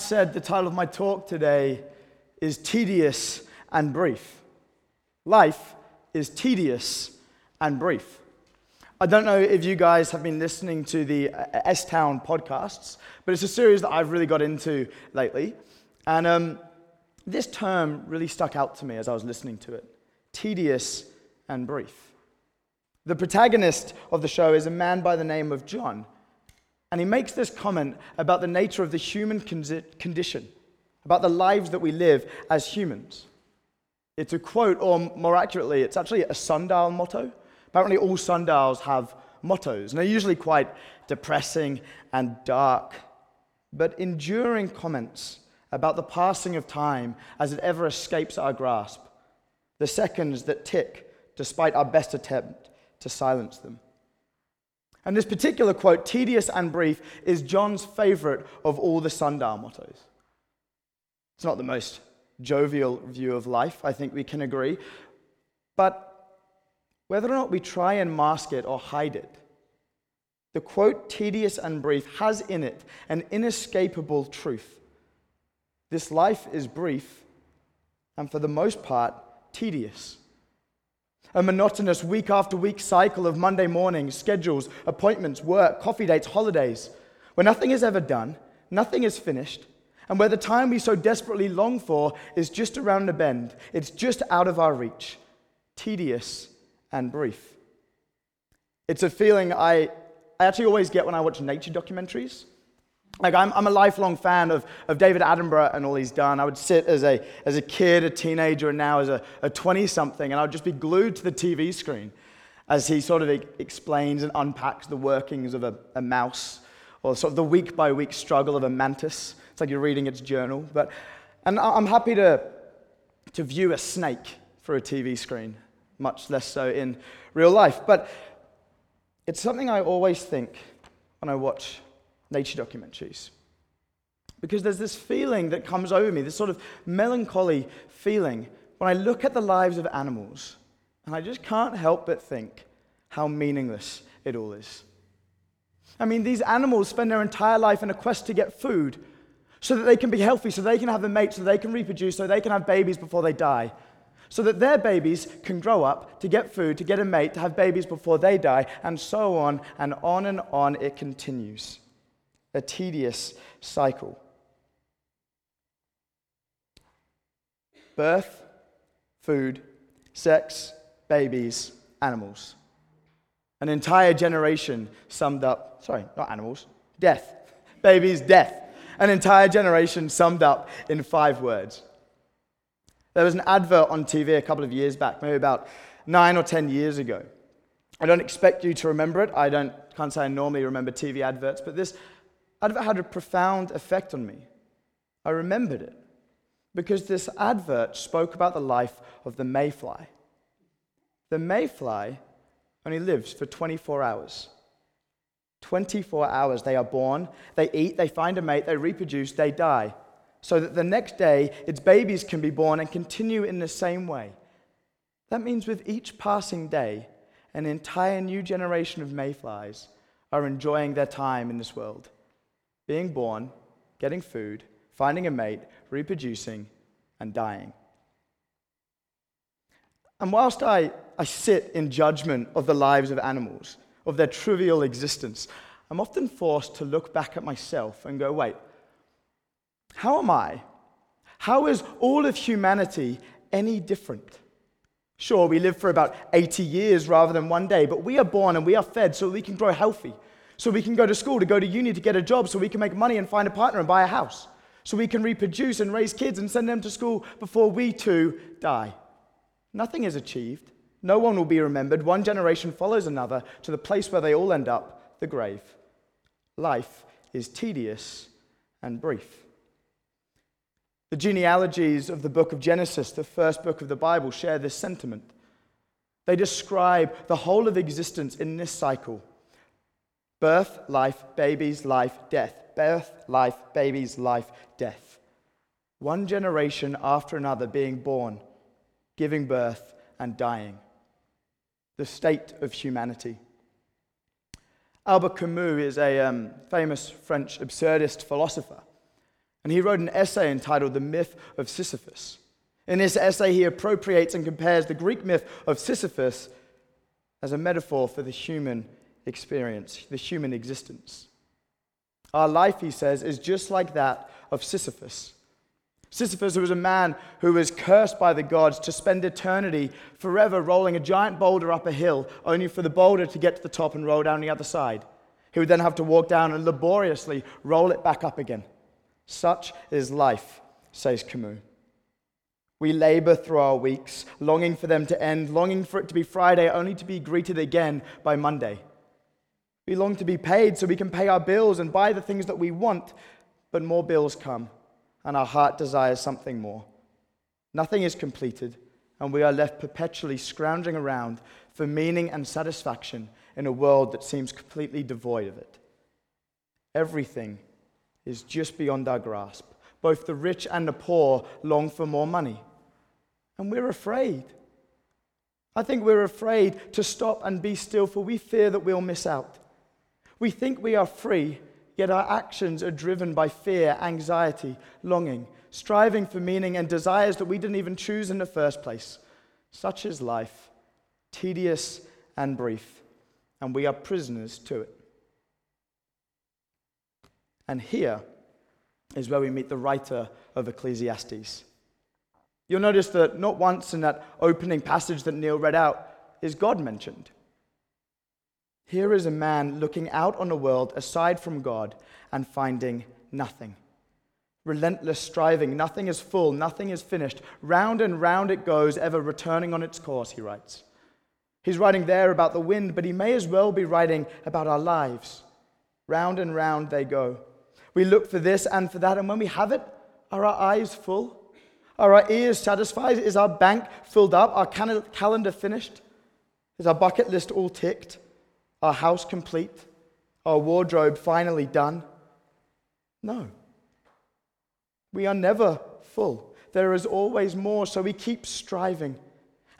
said the title of my talk today is Tedious and Brief. Life is tedious and brief. I don't know if you guys have been listening to the S Town podcasts, but it's a series that I've really got into lately. And um, this term really stuck out to me as I was listening to it tedious and brief. The protagonist of the show is a man by the name of John. And he makes this comment about the nature of the human condition, about the lives that we live as humans. It's a quote, or more accurately, it's actually a sundial motto. Apparently, all sundials have mottos, and they're usually quite depressing and dark, but enduring comments about the passing of time as it ever escapes our grasp, the seconds that tick despite our best attempt to silence them. And this particular quote, tedious and brief, is John's favorite of all the sundial mottos. It's not the most jovial view of life, I think we can agree. But whether or not we try and mask it or hide it, the quote, tedious and brief, has in it an inescapable truth. This life is brief and, for the most part, tedious. A monotonous week after week cycle of Monday mornings, schedules, appointments, work, coffee dates, holidays, where nothing is ever done, nothing is finished, and where the time we so desperately long for is just around the bend, it's just out of our reach, tedious and brief. It's a feeling I, I actually always get when I watch nature documentaries. Like, I'm, I'm a lifelong fan of, of David Attenborough and all he's done. I would sit as a, as a kid, a teenager, and now as a 20 something, and I would just be glued to the TV screen as he sort of explains and unpacks the workings of a, a mouse or sort of the week by week struggle of a mantis. It's like you're reading its journal. But, and I'm happy to, to view a snake through a TV screen, much less so in real life. But it's something I always think when I watch nature documentaries. Because there's this feeling that comes over me, this sort of melancholy feeling when I look at the lives of animals, and I just can't help but think how meaningless it all is. I mean, these animals spend their entire life in a quest to get food so that they can be healthy, so they can have a mate, so they can reproduce, so they can have babies before they die, so that their babies can grow up to get food, to get a mate, to have babies before they die, and so on and on and on it continues a tedious cycle. Birth, food, sex, babies, animals. An entire generation summed up, sorry, not animals, death. Babies, death. An entire generation summed up in five words. There was an advert on TV a couple of years back, maybe about nine or ten years ago. I don't expect you to remember it. I don't, can't say I normally remember TV adverts, but this advert had a profound effect on me. I remembered it because this advert spoke about the life of the mayfly. The mayfly only lives for 24 hours. 24 hours. They are born, they eat, they find a mate, they reproduce, they die. So that the next day, its babies can be born and continue in the same way. That means with each passing day, an entire new generation of mayflies are enjoying their time in this world being born, getting food, finding a mate, reproducing, and dying. And whilst I, I sit in judgment of the lives of animals, of their trivial existence, I'm often forced to look back at myself and go, wait, how am I? How is all of humanity any different? Sure, we live for about 80 years rather than one day, but we are born and we are fed so we can grow healthy so we can go to school, to go to uni, to get a job, so we can make money and find a partner and buy a house. So we can reproduce and raise kids and send them to school before we too die. Nothing is achieved. No one will be remembered. One generation follows another to the place where they all end up the grave. Life is tedious and brief. The genealogies of the book of Genesis, the first book of the Bible, share this sentiment. They describe the whole of existence in this cycle Birth, life, babies, life, death. Birth, life, babies, life, death. One generation after another being born, giving birth, and dying. The state of humanity. Albert Camus is a um, famous French absurdist philosopher. And he wrote an essay entitled The Myth of Sisyphus. In this essay, he appropriates and compares the Greek myth of Sisyphus as a metaphor for the human experience, the human existence. Our life, he says, is just like that of Sisyphus. Sisyphus was a man who was cursed by the gods to spend eternity forever rolling a giant boulder up a hill, only for the boulder to get to the top and roll down the other side. He would then have to walk down and laboriously roll it back up again. Such is life, says Camus. We labor through our weeks, longing for them to end, longing for it to be Friday, only to be greeted again by Monday. We long to be paid so we can pay our bills and buy the things that we want, but more bills come and our heart desires something more. Nothing is completed, and we are left perpetually scrounging around for meaning and satisfaction in a world that seems completely devoid of it. Everything is just beyond our grasp. Both the rich and the poor long for more money. And we're afraid. I think we're afraid to stop and be still, for we fear that we'll miss out. We think we are free Yet our actions are driven by fear, anxiety, longing, striving for meaning, and desires that we didn't even choose in the first place. Such is life, tedious and brief, and we are prisoners to it. And here is where we meet the writer of Ecclesiastes. You'll notice that not once in that opening passage that Neil read out is God mentioned. Here is a man looking out on a world aside from God and finding nothing. Relentless striving, nothing is full, nothing is finished. Round and round it goes, ever returning on its course, he writes. He's writing there about the wind, but he may as well be writing about our lives. Round and round they go. We look for this and for that, and when we have it, are our eyes full? Are our ears satisfied? Is our bank filled up? Our calendar finished? Is our bucket list all ticked? Our house complete? Our wardrobe finally done? No. We are never full. There is always more, so we keep striving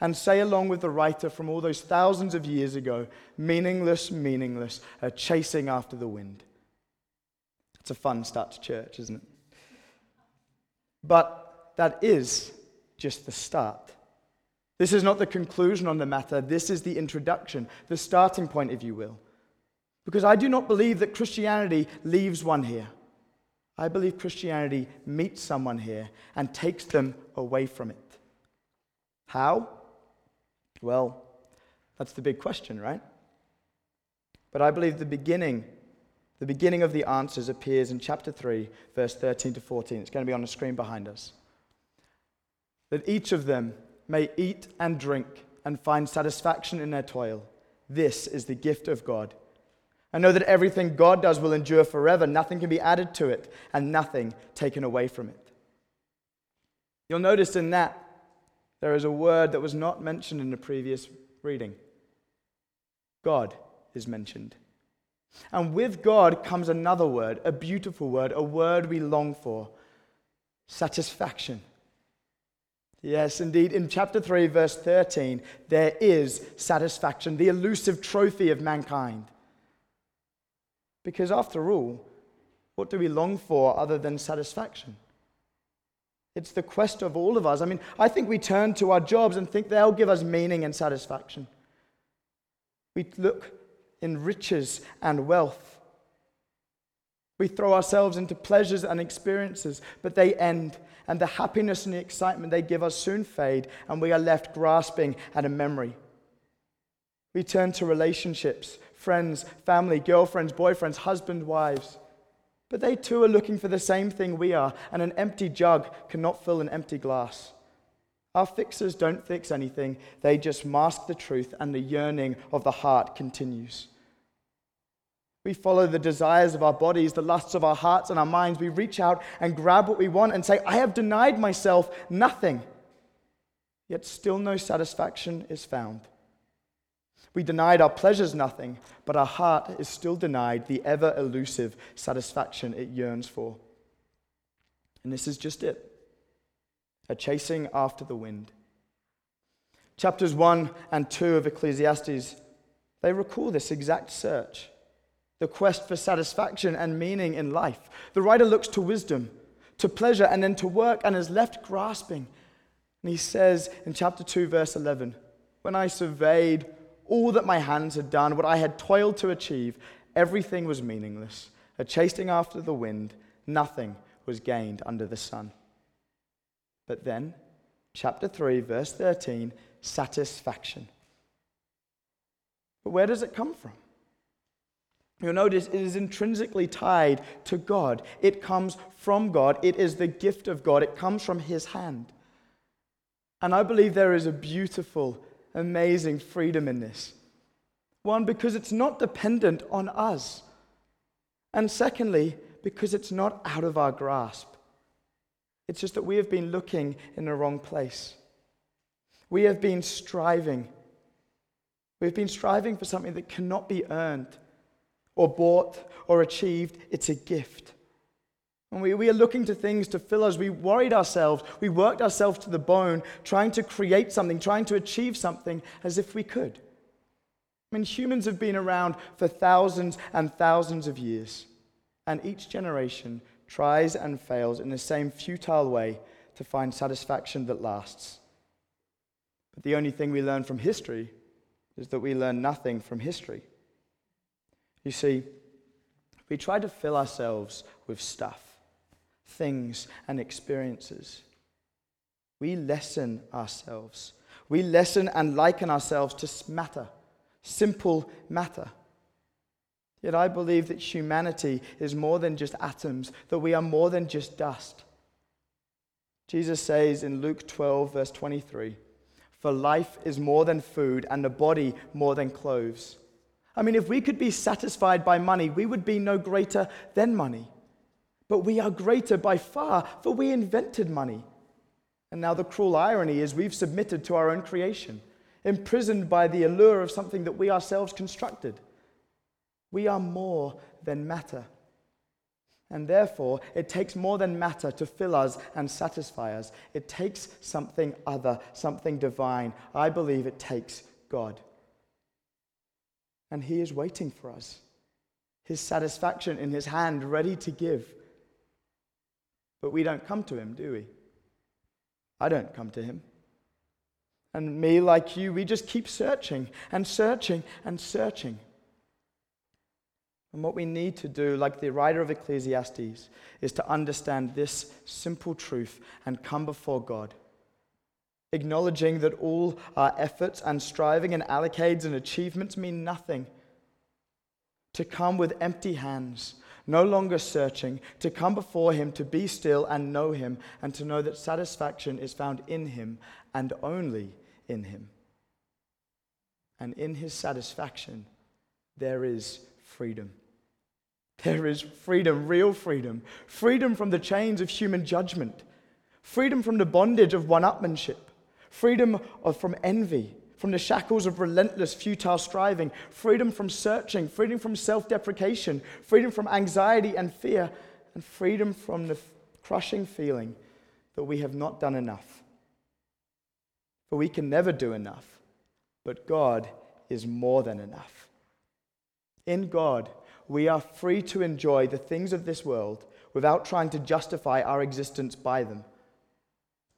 and say, along with the writer from all those thousands of years ago, meaningless, meaningless, a chasing after the wind. It's a fun start to church, isn't it? But that is just the start. This is not the conclusion on the matter. This is the introduction, the starting point, if you will. Because I do not believe that Christianity leaves one here. I believe Christianity meets someone here and takes them away from it. How? Well, that's the big question, right? But I believe the beginning, the beginning of the answers appears in chapter 3, verse 13 to 14. It's going to be on the screen behind us. That each of them may eat and drink and find satisfaction in their toil. This is the gift of God. I know that everything God does will endure forever. Nothing can be added to it, and nothing taken away from it. You'll notice in that there is a word that was not mentioned in the previous reading God is mentioned. And with God comes another word, a beautiful word, a word we long for satisfaction. Yes, indeed. In chapter 3, verse 13, there is satisfaction, the elusive trophy of mankind. Because after all, what do we long for other than satisfaction? It's the quest of all of us. I mean, I think we turn to our jobs and think they'll give us meaning and satisfaction. We look in riches and wealth. We throw ourselves into pleasures and experiences, but they end and the happiness and the excitement they give us soon fade, and we are left grasping at a memory. We turn to relationships, friends, family, girlfriends, boyfriends, husbands, wives. But they too are looking for the same thing we are, and an empty jug cannot fill an empty glass. Our fixers don't fix anything, they just mask the truth, and the yearning of the heart continues. We follow the desires of our bodies, the lusts of our hearts and our minds. We reach out and grab what we want and say, I have denied myself nothing. Yet still no satisfaction is found. We denied our pleasures nothing, but our heart is still denied the ever elusive satisfaction it yearns for. And this is just it a chasing after the wind. Chapters 1 and 2 of Ecclesiastes, they recall this exact search the quest for satisfaction and meaning in life. The writer looks to wisdom, to pleasure and then to work and is left grasping. And he says in chapter 2, verse 11, When I surveyed all that my hands had done, what I had toiled to achieve, everything was meaningless, a chasing after the wind, nothing was gained under the sun. But then, chapter 3, verse 13, satisfaction. But where does it come from? You'll notice it is intrinsically tied to God. It comes from God. It is the gift of God. It comes from His hand. And I believe there is a beautiful, amazing freedom in this. One, because it's not dependent on us. And secondly, because it's not out of our grasp. It's just that we have been looking in the wrong place. We have been striving. We've been striving for something that cannot be earned or bought or achieved, it's a gift. And we, we are looking to things to fill us. We worried ourselves. We worked ourselves to the bone, trying to create something, trying to achieve something as if we could. I mean, humans have been around for thousands and thousands of years, and each generation tries and fails in the same futile way to find satisfaction that lasts. But the only thing we learn from history is that we learn nothing from history. You see, we try to fill ourselves with stuff, things, and experiences. We lessen ourselves. We lessen and liken ourselves to matter, simple matter. Yet I believe that humanity is more than just atoms, that we are more than just dust. Jesus says in Luke 12, verse 23 For life is more than food, and the body more than clothes. I mean, if we could be satisfied by money, we would be no greater than money. But we are greater by far, for we invented money. And now the cruel irony is we've submitted to our own creation, imprisoned by the allure of something that we ourselves constructed. We are more than matter. And therefore, it takes more than matter to fill us and satisfy us. It takes something other, something divine. I believe it takes God and He is waiting for us. His satisfaction in His hand, ready to give. But we don't come to Him, do we? I don't come to Him. And me, like you, we just keep searching and searching and searching. And what we need to do, like the writer of Ecclesiastes, is to understand this simple truth and come before God acknowledging that all our efforts and striving and allocades and achievements mean nothing. To come with empty hands, no longer searching, to come before Him, to be still and know Him, and to know that satisfaction is found in Him and only in Him. And in His satisfaction, there is freedom. There is freedom, real freedom, freedom from the chains of human judgment, freedom from the bondage of one upmanship freedom from envy, from the shackles of relentless, futile striving, freedom from searching, freedom from self deprecation, freedom from anxiety and fear, and freedom from the crushing feeling that we have not done enough. For we can never do enough, but God is more than enough. In God, we are free to enjoy the things of this world without trying to justify our existence by them.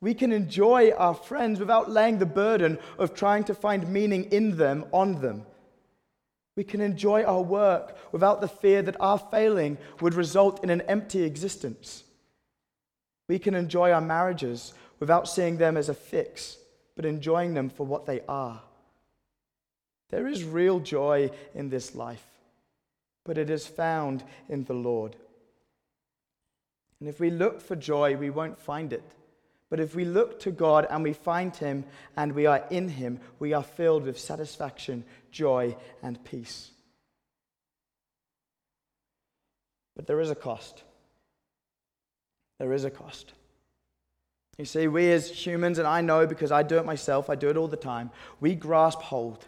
We can enjoy our friends without laying the burden of trying to find meaning in them, on them. We can enjoy our work without the fear that our failing would result in an empty existence. We can enjoy our marriages without seeing them as a fix, but enjoying them for what they are. There is real joy in this life, but it is found in the Lord. And if we look for joy, we won't find it. But if we look to God and we find Him and we are in Him, we are filled with satisfaction, joy, and peace. But there is a cost. There is a cost. You see, we as humans, and I know because I do it myself, I do it all the time, we grasp hold.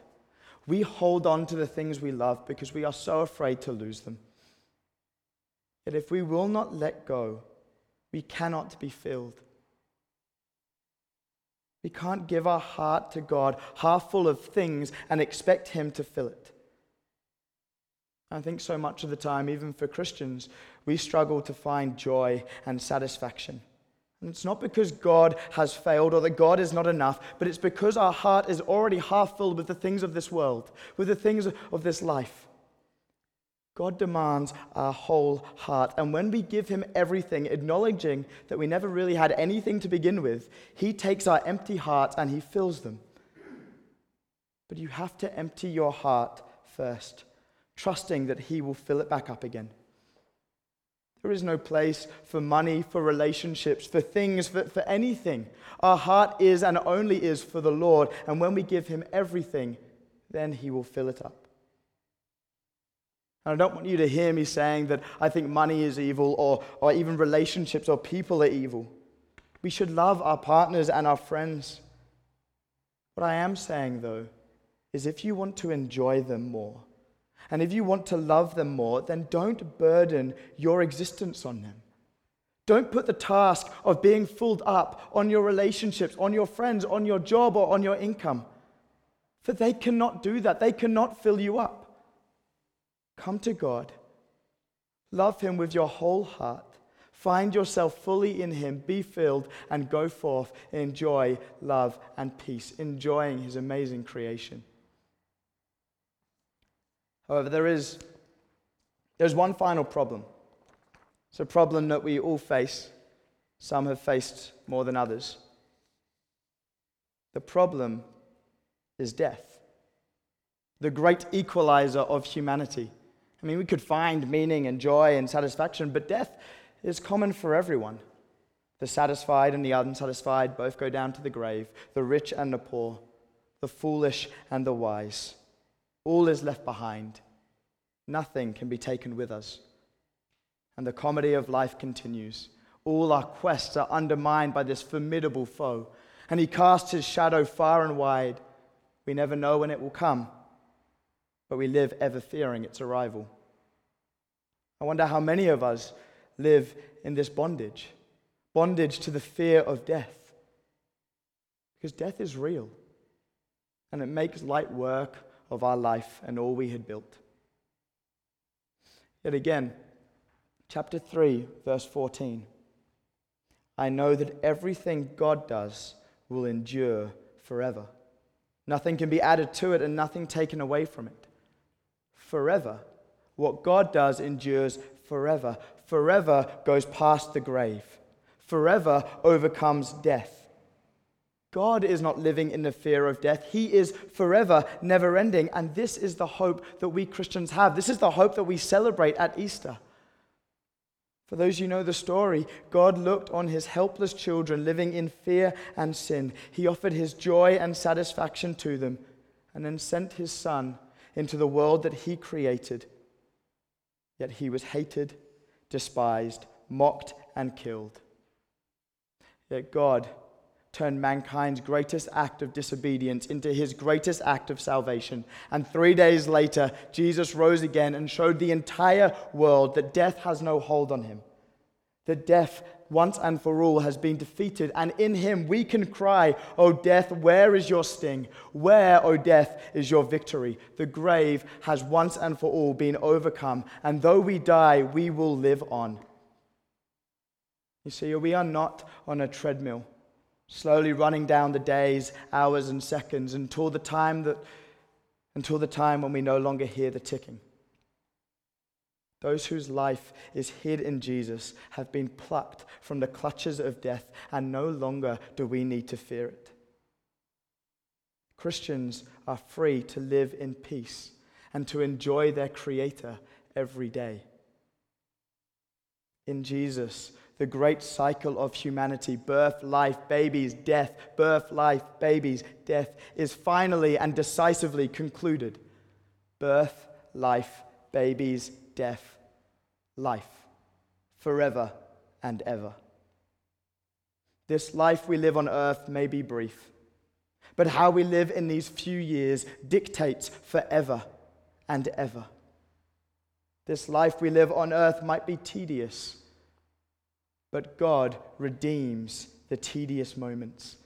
We hold on to the things we love because we are so afraid to lose them. Yet if we will not let go, we cannot be filled. We can't give our heart to God half full of things and expect Him to fill it. I think so much of the time, even for Christians, we struggle to find joy and satisfaction. And it's not because God has failed or that God is not enough, but it's because our heart is already half filled with the things of this world, with the things of this life. God demands our whole heart. And when we give Him everything, acknowledging that we never really had anything to begin with, He takes our empty hearts and He fills them. But you have to empty your heart first, trusting that He will fill it back up again. There is no place for money, for relationships, for things, for, for anything. Our heart is and only is for the Lord. And when we give Him everything, then He will fill it up. And I don't want you to hear me saying that I think money is evil or, or even relationships or people are evil. We should love our partners and our friends. What I am saying, though, is if you want to enjoy them more, and if you want to love them more, then don't burden your existence on them. Don't put the task of being filled up on your relationships, on your friends, on your job, or on your income. For they cannot do that. They cannot fill you up. Come to God. Love Him with your whole heart. Find yourself fully in Him. Be filled and go forth in joy, love, and peace, enjoying His amazing creation. However, there is there's one final problem. It's a problem that we all face. Some have faced more than others. The problem is death, the great equalizer of humanity. I mean, we could find meaning and joy and satisfaction, but death is common for everyone. The satisfied and the unsatisfied both go down to the grave, the rich and the poor, the foolish and the wise. All is left behind. Nothing can be taken with us. And the comedy of life continues. All our quests are undermined by this formidable foe, and he casts his shadow far and wide. We never know when it will come but we live ever fearing its arrival. I wonder how many of us live in this bondage bondage to the fear of death. Because death is real, and it makes light work of our life and all we had built. Yet again, chapter 3, verse 14. I know that everything God does will endure forever. Nothing can be added to it and nothing taken away from it forever. What God does endures forever. Forever goes past the grave. Forever overcomes death. God is not living in the fear of death. He is forever, never ending. And this is the hope that we Christians have. This is the hope that we celebrate at Easter. For those who know the story, God looked on his helpless children living in fear and sin. He offered his joy and satisfaction to them and then sent his son into the world that he created. Yet he was hated, despised, mocked, and killed. Yet God turned mankind's greatest act of disobedience into his greatest act of salvation. And three days later, Jesus rose again and showed the entire world that death has no hold on him, that death once and for all has been defeated. And in him we can cry, O death, where is your sting? Where, O death, is your victory? The grave has once and for all been overcome. And though we die, we will live on. You see, we are not on a treadmill, slowly running down the days, hours, and seconds until the time that until the time when we no longer hear the ticking. Those whose life is hid in Jesus have been plucked from the clutches of death, and no longer do we need to fear it. Christians are free to live in peace and to enjoy their Creator every day. In Jesus, the great cycle of humanity birth, life, babies, death, birth, life, babies, death is finally and decisively concluded. Birth, life, babies, death, life, forever and ever. This life we live on earth may be brief, but how we live in these few years dictates forever and ever. This life we live on earth might be tedious, but God redeems the tedious moments,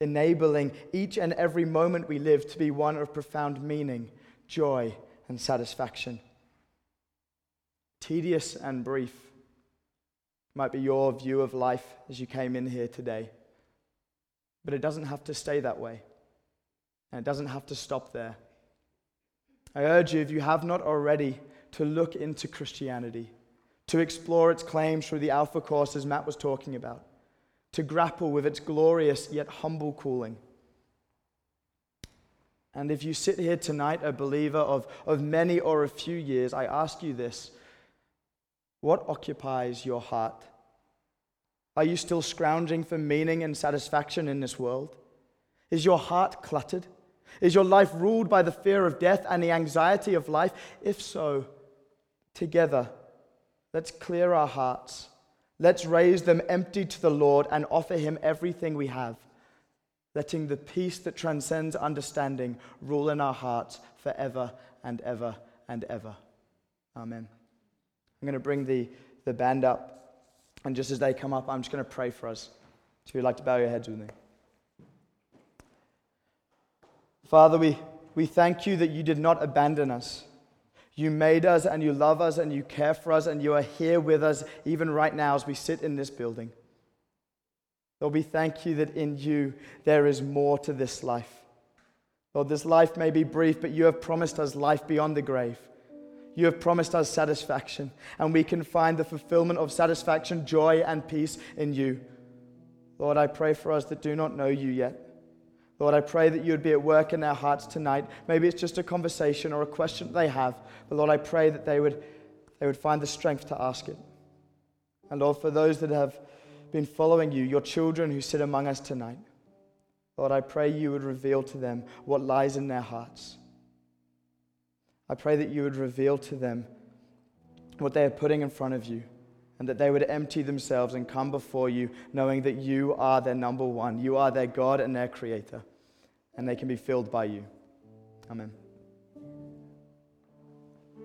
enabling each and every moment we live to be one of profound meaning, joy, and satisfaction. Tedious and brief might be your view of life as you came in here today. But it doesn't have to stay that way. And it doesn't have to stop there. I urge you, if you have not already, to look into Christianity, to explore its claims through the Alpha Course, as Matt was talking about, to grapple with its glorious yet humble calling. And if you sit here tonight, a believer of, of many or a few years, I ask you this what occupies your heart? Are you still scrounging for meaning and satisfaction in this world? Is your heart cluttered? Is your life ruled by the fear of death and the anxiety of life? If so, together, let's clear our hearts. Let's raise them empty to the Lord and offer Him everything we have, letting the peace that transcends understanding rule in our hearts forever and ever and ever. Amen. I'm going to bring the, the band up. And just as they come up, I'm just going to pray for us. So if you'd like to bow your heads with me. Father, we, we thank you that you did not abandon us. You made us and you love us and you care for us and you are here with us even right now as we sit in this building. Lord, we thank you that in you there is more to this life. Lord, this life may be brief, but you have promised us life beyond the grave. You have promised us satisfaction, and we can find the fulfillment of satisfaction, joy, and peace in you. Lord, I pray for us that do not know you yet. Lord, I pray that you would be at work in their hearts tonight. Maybe it's just a conversation or a question they have, but Lord, I pray that they would, they would find the strength to ask it. And Lord, for those that have been following you, your children who sit among us tonight, Lord, I pray you would reveal to them what lies in their hearts. I pray that you would reveal to them what they are putting in front of you and that they would empty themselves and come before you knowing that you are their number one. You are their God and their creator, and they can be filled by you. Amen.